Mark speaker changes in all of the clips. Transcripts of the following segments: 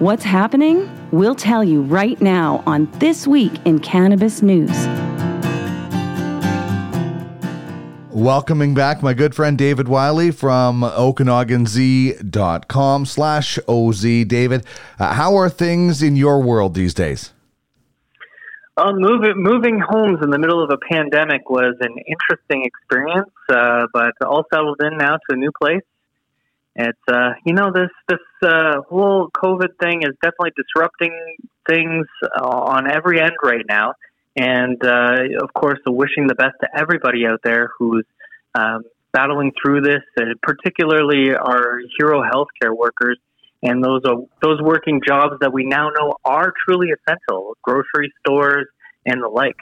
Speaker 1: What's happening? We'll tell you right now on This Week in Cannabis News.
Speaker 2: Welcoming back my good friend David Wylie from OkanaganZ.com slash OZ. David, uh, how are things in your world these days?
Speaker 3: Well, moving, moving homes in the middle of a pandemic was an interesting experience, uh, but all settled in now to a new place. It's uh, you know this this uh, whole COVID thing is definitely disrupting things on every end right now, and uh, of course, wishing the best to everybody out there who's um, battling through this, and particularly our hero healthcare workers and those are those working jobs that we now know are truly essential, grocery stores and the like.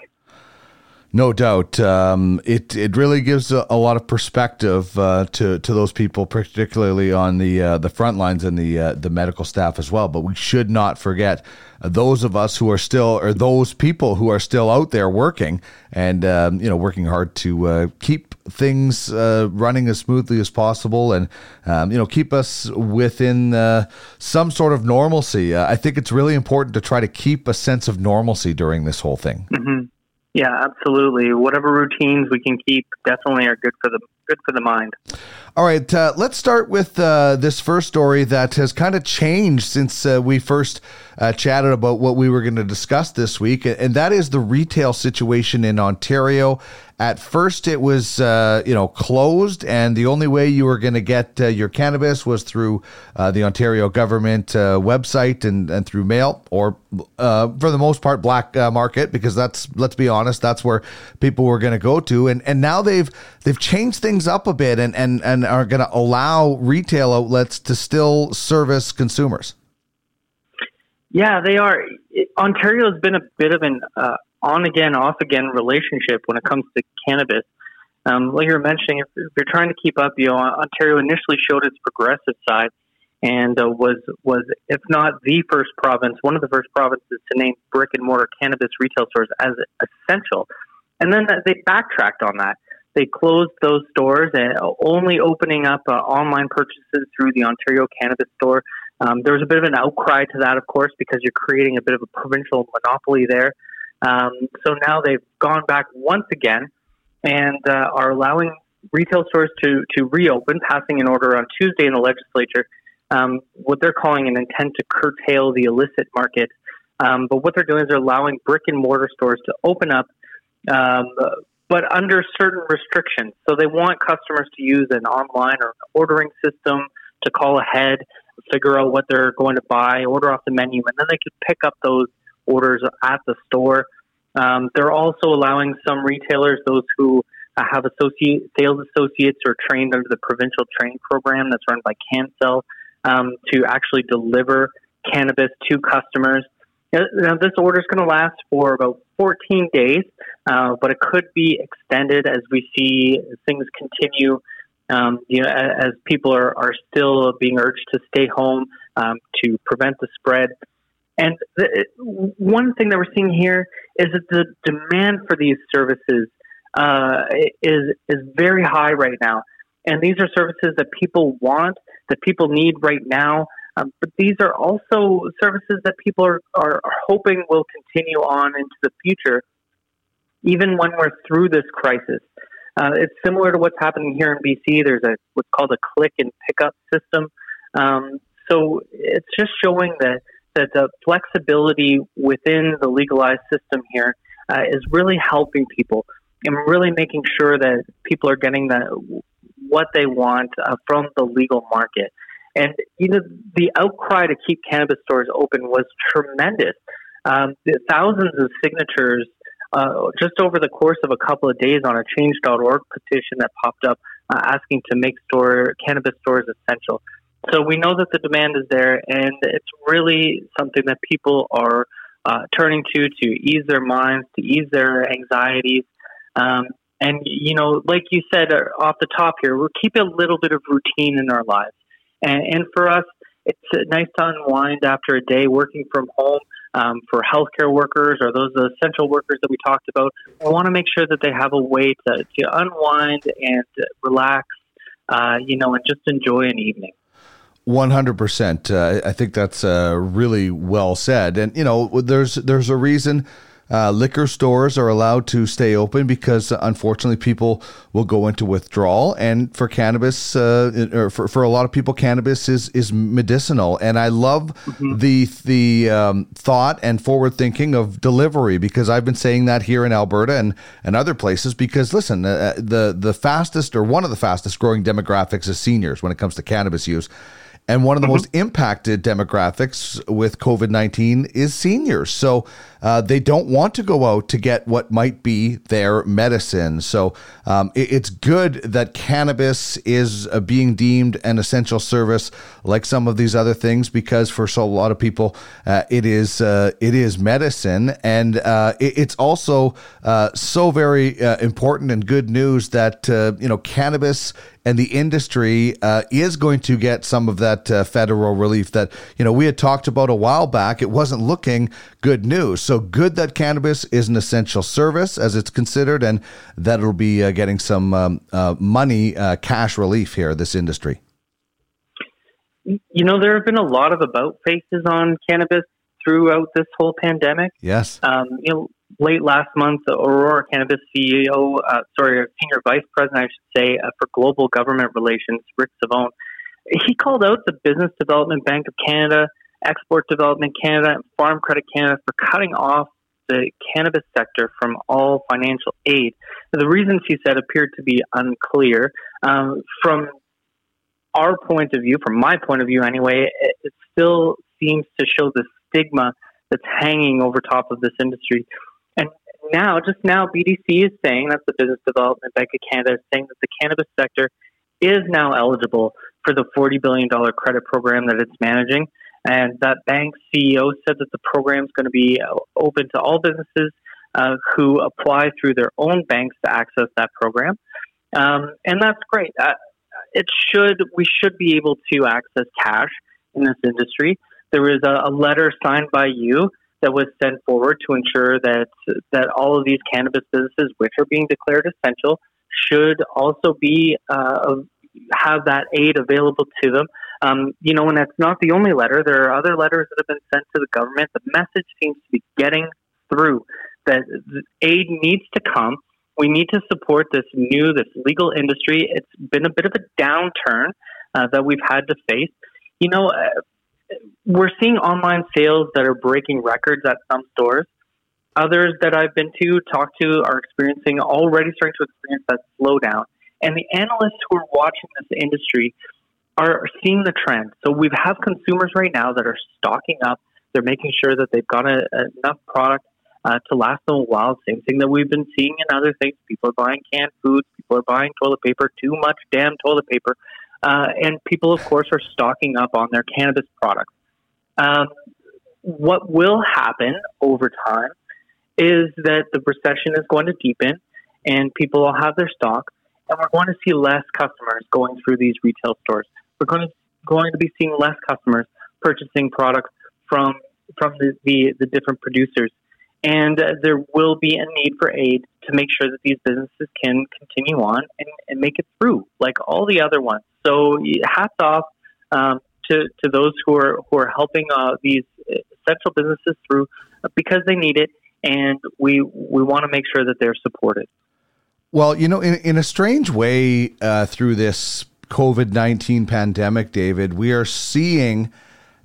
Speaker 2: No doubt, um, it it really gives a, a lot of perspective uh, to to those people, particularly on the uh, the front lines and the uh, the medical staff as well. But we should not forget those of us who are still, or those people who are still out there working and um, you know working hard to uh, keep things uh, running as smoothly as possible, and um, you know keep us within uh, some sort of normalcy. I think it's really important to try to keep a sense of normalcy during this whole thing.
Speaker 3: Mm-hmm. Yeah, absolutely. Whatever routines we can keep definitely are good for the good for the mind.
Speaker 2: All right, uh, let's start with uh, this first story that has kind of changed since uh, we first uh, chatted about what we were going to discuss this week, and that is the retail situation in Ontario. At first, it was uh, you know closed, and the only way you were going to get uh, your cannabis was through the Ontario government website and, and through mail, or for the most part, black market, because that's let's be honest, that's where people were going to go to, and and now they've they've changed things up a bit, and and and are going to allow retail outlets to still service consumers.
Speaker 3: Yeah, they are. Ontario has been a bit of an on again, off again relationship when it comes to cannabis. Um, like you were mentioning, if, if, you're trying to keep up, you know, Ontario initially showed its progressive side and uh, was was if not the first province, one of the first provinces to name brick and mortar cannabis retail stores as essential. And then they backtracked on that. They closed those stores and only opening up uh, online purchases through the Ontario Cannabis Store. Um, there was a bit of an outcry to that, of course, because you're creating a bit of a provincial monopoly there. Um, so now they've gone back once again and uh, are allowing retail stores to, to reopen, passing an order on Tuesday in the legislature, um, what they're calling an intent to curtail the illicit market. Um, but what they're doing is they're allowing brick and mortar stores to open up, um, but under certain restrictions. So they want customers to use an online or ordering system to call ahead, figure out what they're going to buy, order off the menu, and then they can pick up those orders at the store. Um, they're also allowing some retailers, those who have associate sales associates or trained under the provincial training program that's run by CannSell, um, to actually deliver cannabis to customers. Now, this order is going to last for about 14 days, uh, but it could be extended as we see things continue. Um, you know, as people are, are still being urged to stay home um, to prevent the spread. And the, one thing that we're seeing here is that the demand for these services uh, is is very high right now, and these are services that people want, that people need right now. Um, but these are also services that people are, are, hoping will continue on into the future, even when we're through this crisis. Uh, it's similar to what's happening here in BC. There's a what's called a click and pickup system. Um, so it's just showing that that the flexibility within the legalized system here uh, is really helping people and really making sure that people are getting the what they want uh, from the legal market. And you know, the outcry to keep cannabis stores open was tremendous. Um, thousands of signatures uh, just over the course of a couple of days on a Change.org petition that popped up uh, asking to make store cannabis stores essential. So we know that the demand is there, and it's really something that people are uh, turning to to ease their minds, to ease their anxieties. Um, and, you know, like you said uh, off the top here, we're keeping a little bit of routine in our lives. And, and for us, it's nice to unwind after a day working from home. Um, for healthcare workers or those essential workers that we talked about, we want to make sure that they have a way to, to unwind and relax, uh, you know, and just enjoy an evening.
Speaker 2: One hundred percent. Uh, I think that's uh, really well said. And you know, there's there's a reason uh, liquor stores are allowed to stay open because uh, unfortunately people will go into withdrawal. And for cannabis, uh, or for, for a lot of people, cannabis is is medicinal. And I love mm-hmm. the the um, thought and forward thinking of delivery because I've been saying that here in Alberta and and other places. Because listen, uh, the the fastest or one of the fastest growing demographics is seniors when it comes to cannabis use. And one of the mm-hmm. most impacted demographics with COVID 19 is seniors. So uh, they don't want to go out to get what might be their medicine. So um, it, it's good that cannabis is uh, being deemed an essential service, like some of these other things, because for so a lot of people, uh, it is uh, it is medicine, and uh, it, it's also uh, so very important and good news that you know cannabis and the industry uh, is going to get some of that uh, federal relief that you know we had talked about a while back. It wasn't looking good news. So good that cannabis is an essential service as it's considered, and that it'll be uh, getting some um, uh, money, uh, cash relief here, this industry.
Speaker 3: You know, there have been a lot of about faces on cannabis throughout this whole pandemic.
Speaker 2: Yes.
Speaker 3: Um, you know, late last month, Aurora Cannabis CEO, uh, sorry, Senior Vice President, I should say, uh, for Global Government Relations, Rick Savone, he called out the Business Development Bank of Canada Export Development Canada and Farm Credit Canada for cutting off the cannabis sector from all financial aid. The reasons he said appeared to be unclear. Um, from our point of view, from my point of view anyway, it, it still seems to show the stigma that's hanging over top of this industry. And now, just now, BDC is saying, that's the Business Development Bank of Canada, is saying that the cannabis sector is now eligible for the $40 billion credit program that it's managing. And that bank CEO said that the program is going to be uh, open to all businesses uh, who apply through their own banks to access that program. Um, and that's great. Uh, it should we should be able to access cash in this industry. There was a, a letter signed by you that was sent forward to ensure that that all of these cannabis businesses, which are being declared essential, should also be uh, have that aid available to them. Um, you know, and that's not the only letter. There are other letters that have been sent to the government. The message seems to be getting through that aid needs to come. We need to support this new, this legal industry. It's been a bit of a downturn uh, that we've had to face. You know, uh, we're seeing online sales that are breaking records at some stores. Others that I've been to, talked to, are experiencing already starting to experience that slowdown. And the analysts who are watching this industry are seeing the trend. So we have consumers right now that are stocking up. They're making sure that they've got a, a, enough product uh, to last them a while. Same thing that we've been seeing in other things. People are buying canned foods. People are buying toilet paper. Too much damn toilet paper. Uh, and people, of course, are stocking up on their cannabis products. Um, what will happen over time is that the recession is going to deepen and people will have their stock and we're going to see less customers going through these retail stores. We're going to going to be seeing less customers purchasing products from from the, the, the different producers, and uh, there will be a need for aid to make sure that these businesses can continue on and, and make it through, like all the other ones. So hats off um, to to those who are who are helping uh, these essential businesses through because they need it, and we we want to make sure that they're supported.
Speaker 2: Well, you know, in, in a strange way, uh, through this COVID 19 pandemic, David, we are seeing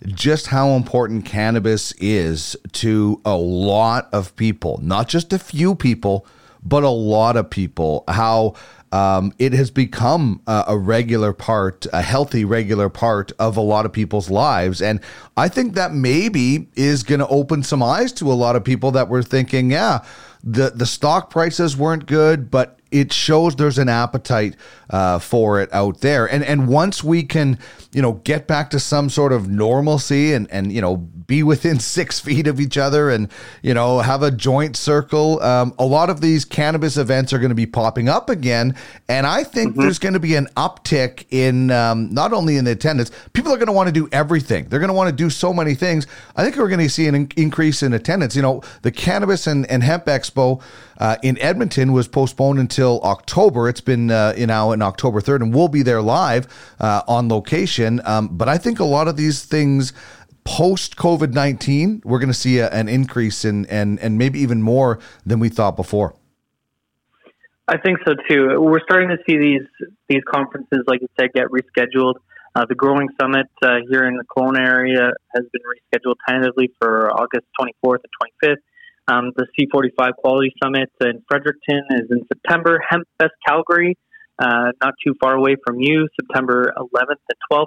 Speaker 2: just how important cannabis is to a lot of people, not just a few people, but a lot of people. How um, it has become a, a, regular part, a healthy, regular part of a lot of people's lives. And I think that maybe is going to open some eyes to a lot of people that were thinking, yeah, the the stock prices weren't good, but it shows there's an appetite uh, for it out there. And and once we can, you know, get back to some sort of normalcy and and you know be within six feet of each other and you know have a joint circle, um, a lot of these cannabis events are going to be popping up again. And I think mm-hmm. there's going to be an uptick in um, not only in the attendance, people are going to want to do everything. They're going to want to do so many things. I think we're going to see an in- increase in attendance. You know, the cannabis and, and hemp expo uh, in Edmonton was postponed until October. It's been uh, you know in October 3rd, and we'll be there live uh, on location. Um, but I think a lot of these things post COVID 19, we're going to see a, an increase in and, and maybe even more than we thought before.
Speaker 3: I think so too. We're starting to see these these conferences, like you said, get rescheduled. Uh, the Growing Summit uh, here in the Kelowna area has been rescheduled tentatively for August 24th and 25th. Um, the C45 Quality Summit in Fredericton is in September. Hemp Fest Calgary, uh, not too far away from you, September 11th and 12th.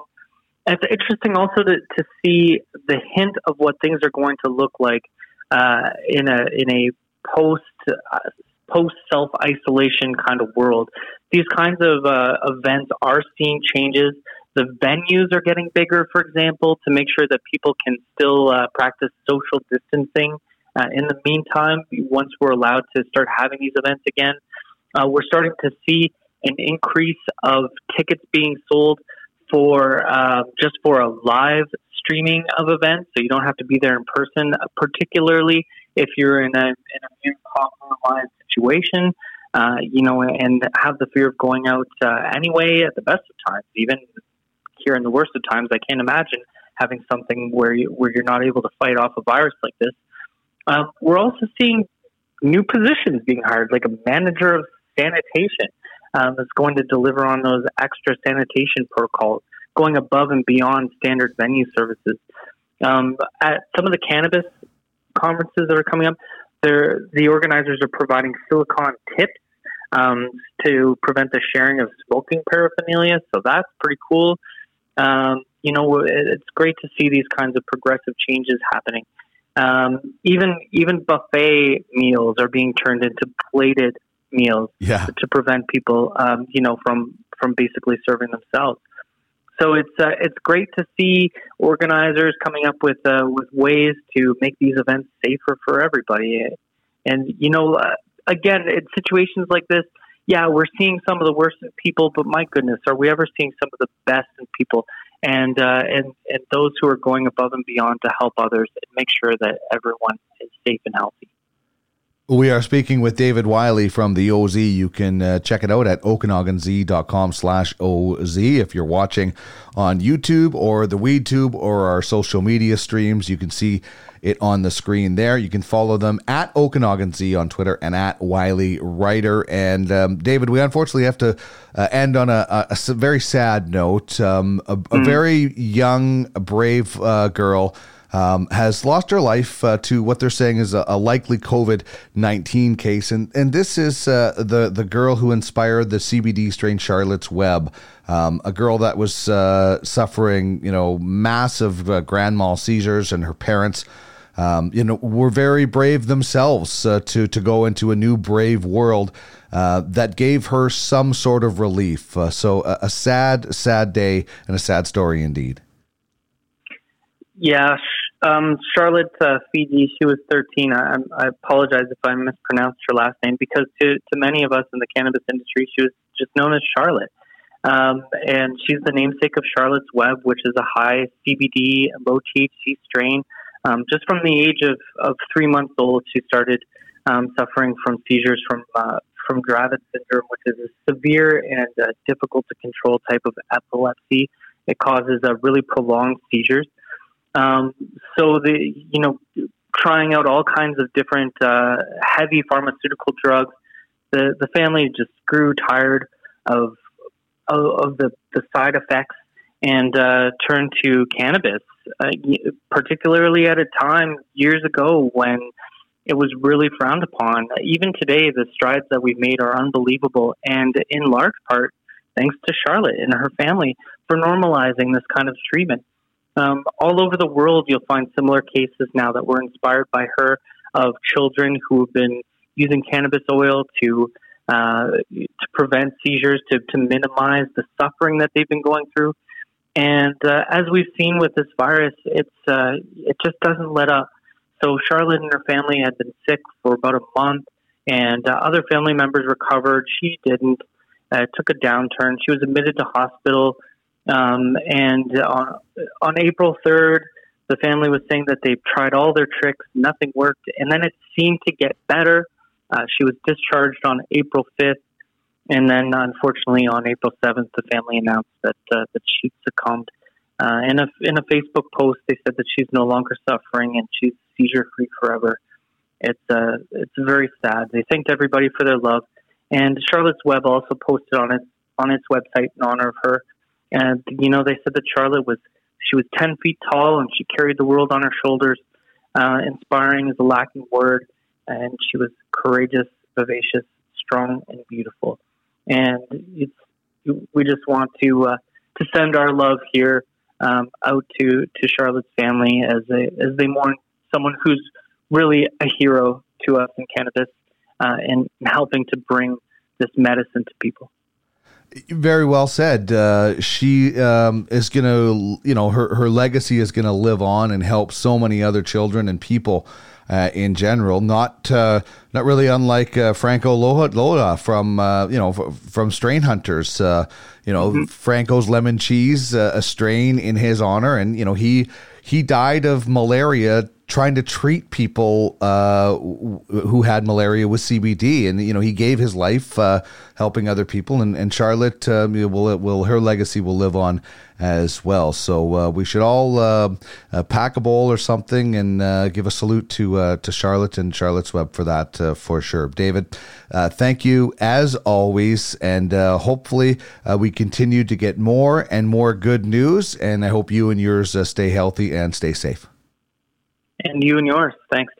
Speaker 3: And it's interesting also to, to see the hint of what things are going to look like uh, in a in a post uh, post self isolation kind of world. These kinds of uh, events are seeing changes. The venues are getting bigger, for example, to make sure that people can still uh, practice social distancing. Uh, in the meantime, once we're allowed to start having these events again, uh, we're starting to see an increase of tickets being sold for uh, just for a live streaming of events, so you don't have to be there in person. Particularly if you're in a in a compromised situation, uh, you know, and have the fear of going out uh, anyway. At the best of times, even here in the worst of times, I can't imagine having something where you where you're not able to fight off a virus like this. Um, we're also seeing new positions being hired, like a manager of sanitation um, that's going to deliver on those extra sanitation protocols, going above and beyond standard venue services. Um, at some of the cannabis conferences that are coming up, the organizers are providing silicon tips um, to prevent the sharing of smoking paraphernalia. So that's pretty cool. Um, you know, it's great to see these kinds of progressive changes happening. Um, even even buffet meals are being turned into plated meals
Speaker 2: yeah.
Speaker 3: to prevent people, um, you know, from from basically serving themselves. So it's uh, it's great to see organizers coming up with uh, with ways to make these events safer for everybody. And you know, uh, again, in situations like this, yeah, we're seeing some of the worst in people, but my goodness, are we ever seeing some of the best in people? And uh, and and those who are going above and beyond to help others and make sure that everyone is safe and healthy.
Speaker 2: We are speaking with David Wylie from the OZ. You can uh, check it out at okanaganz.com slash OZ. If you're watching on YouTube or the WeedTube or our social media streams, you can see it on the screen there. You can follow them at OkanaganZ on Twitter and at Wylie Writer. And um, David, we unfortunately have to uh, end on a, a, a, very sad note. Um, a, mm. very young, brave uh, girl um, has lost her life uh, to what they're saying is a, a likely COVID nineteen case, and and this is uh, the the girl who inspired the CBD strain Charlotte's Web, um, a girl that was uh, suffering you know massive uh, grand mal seizures, and her parents. Um, you know, were very brave themselves uh, to to go into a new brave world uh, that gave her some sort of relief. so a, a sad, sad day and a sad story indeed.
Speaker 3: Yeah, um, Charlotte uh, Figi, she was 13. I, I, apologize if I mispronounced her last name because to, to many of us in the cannabis industry, she was just known as Charlotte. Um, and she's the namesake of Charlotte's Web, which is a high CBD, low THC strain. Um, just from the age of, of three months old, she started um, suffering from seizures from uh, from Dravet syndrome, which is a severe and uh, difficult to control type of epilepsy. It causes uh, really prolonged seizures. Um, so the you know trying out all kinds of different uh, heavy pharmaceutical drugs. The the family just grew tired of of, of the the side effects and uh, turned to cannabis, uh, particularly at a time years ago when it was really frowned upon. Even today, the strides that we've made are unbelievable, and in large part thanks to Charlotte and her family for normalizing this kind of treatment. Um, all over the world, you'll find similar cases now that were inspired by her of children who have been using cannabis oil to uh, to prevent seizures, to, to minimize the suffering that they've been going through. And uh, as we've seen with this virus, it's uh, it just doesn't let up. So Charlotte and her family had been sick for about a month, and uh, other family members recovered. She didn't. Uh, took a downturn. She was admitted to hospital um, and on, on April 3rd, the family was saying that they've tried all their tricks, nothing worked, and then it seemed to get better. Uh, she was discharged on April 5th, And then, unfortunately, on April 7th, the family announced that uh, that she succumbed. Uh, in a in a Facebook post, they said that she's no longer suffering and she's seizure free forever. It's uh, it's very sad. They thanked everybody for their love, and Charlotte's Web also posted on its on its website in honor of her. And you know, they said that Charlotte was she was ten feet tall and she carried the world on her shoulders. Uh, inspiring is a lacking word, and she was courageous, vivacious, strong, and beautiful. And it's we just want to uh, to send our love here um, out to to Charlotte's family as they as they mourn someone who's really a hero to us in cannabis uh, and helping to bring this medicine to people.
Speaker 2: Very well said. Uh, she um, is going to, you know, her, her legacy is going to live on and help so many other children and people uh, in general. Not uh, not really unlike uh, Franco Loja from uh, you know from Strain Hunters. Uh, you know, mm-hmm. Franco's lemon cheese, a strain in his honor, and you know he he died of malaria trying to treat people uh, who had malaria with CBD, and you know he gave his life uh, helping other people, and, and Charlotte um, will will her legacy will live on as well. So uh, we should all uh, uh, pack a bowl or something and uh, give a salute to to Charlotte and Charlotte's Web for that for sure. David, thank you as always, and hopefully we continue to get more and more good news. And I hope you and yours stay healthy and stay safe.
Speaker 3: And you and yours. Thanks.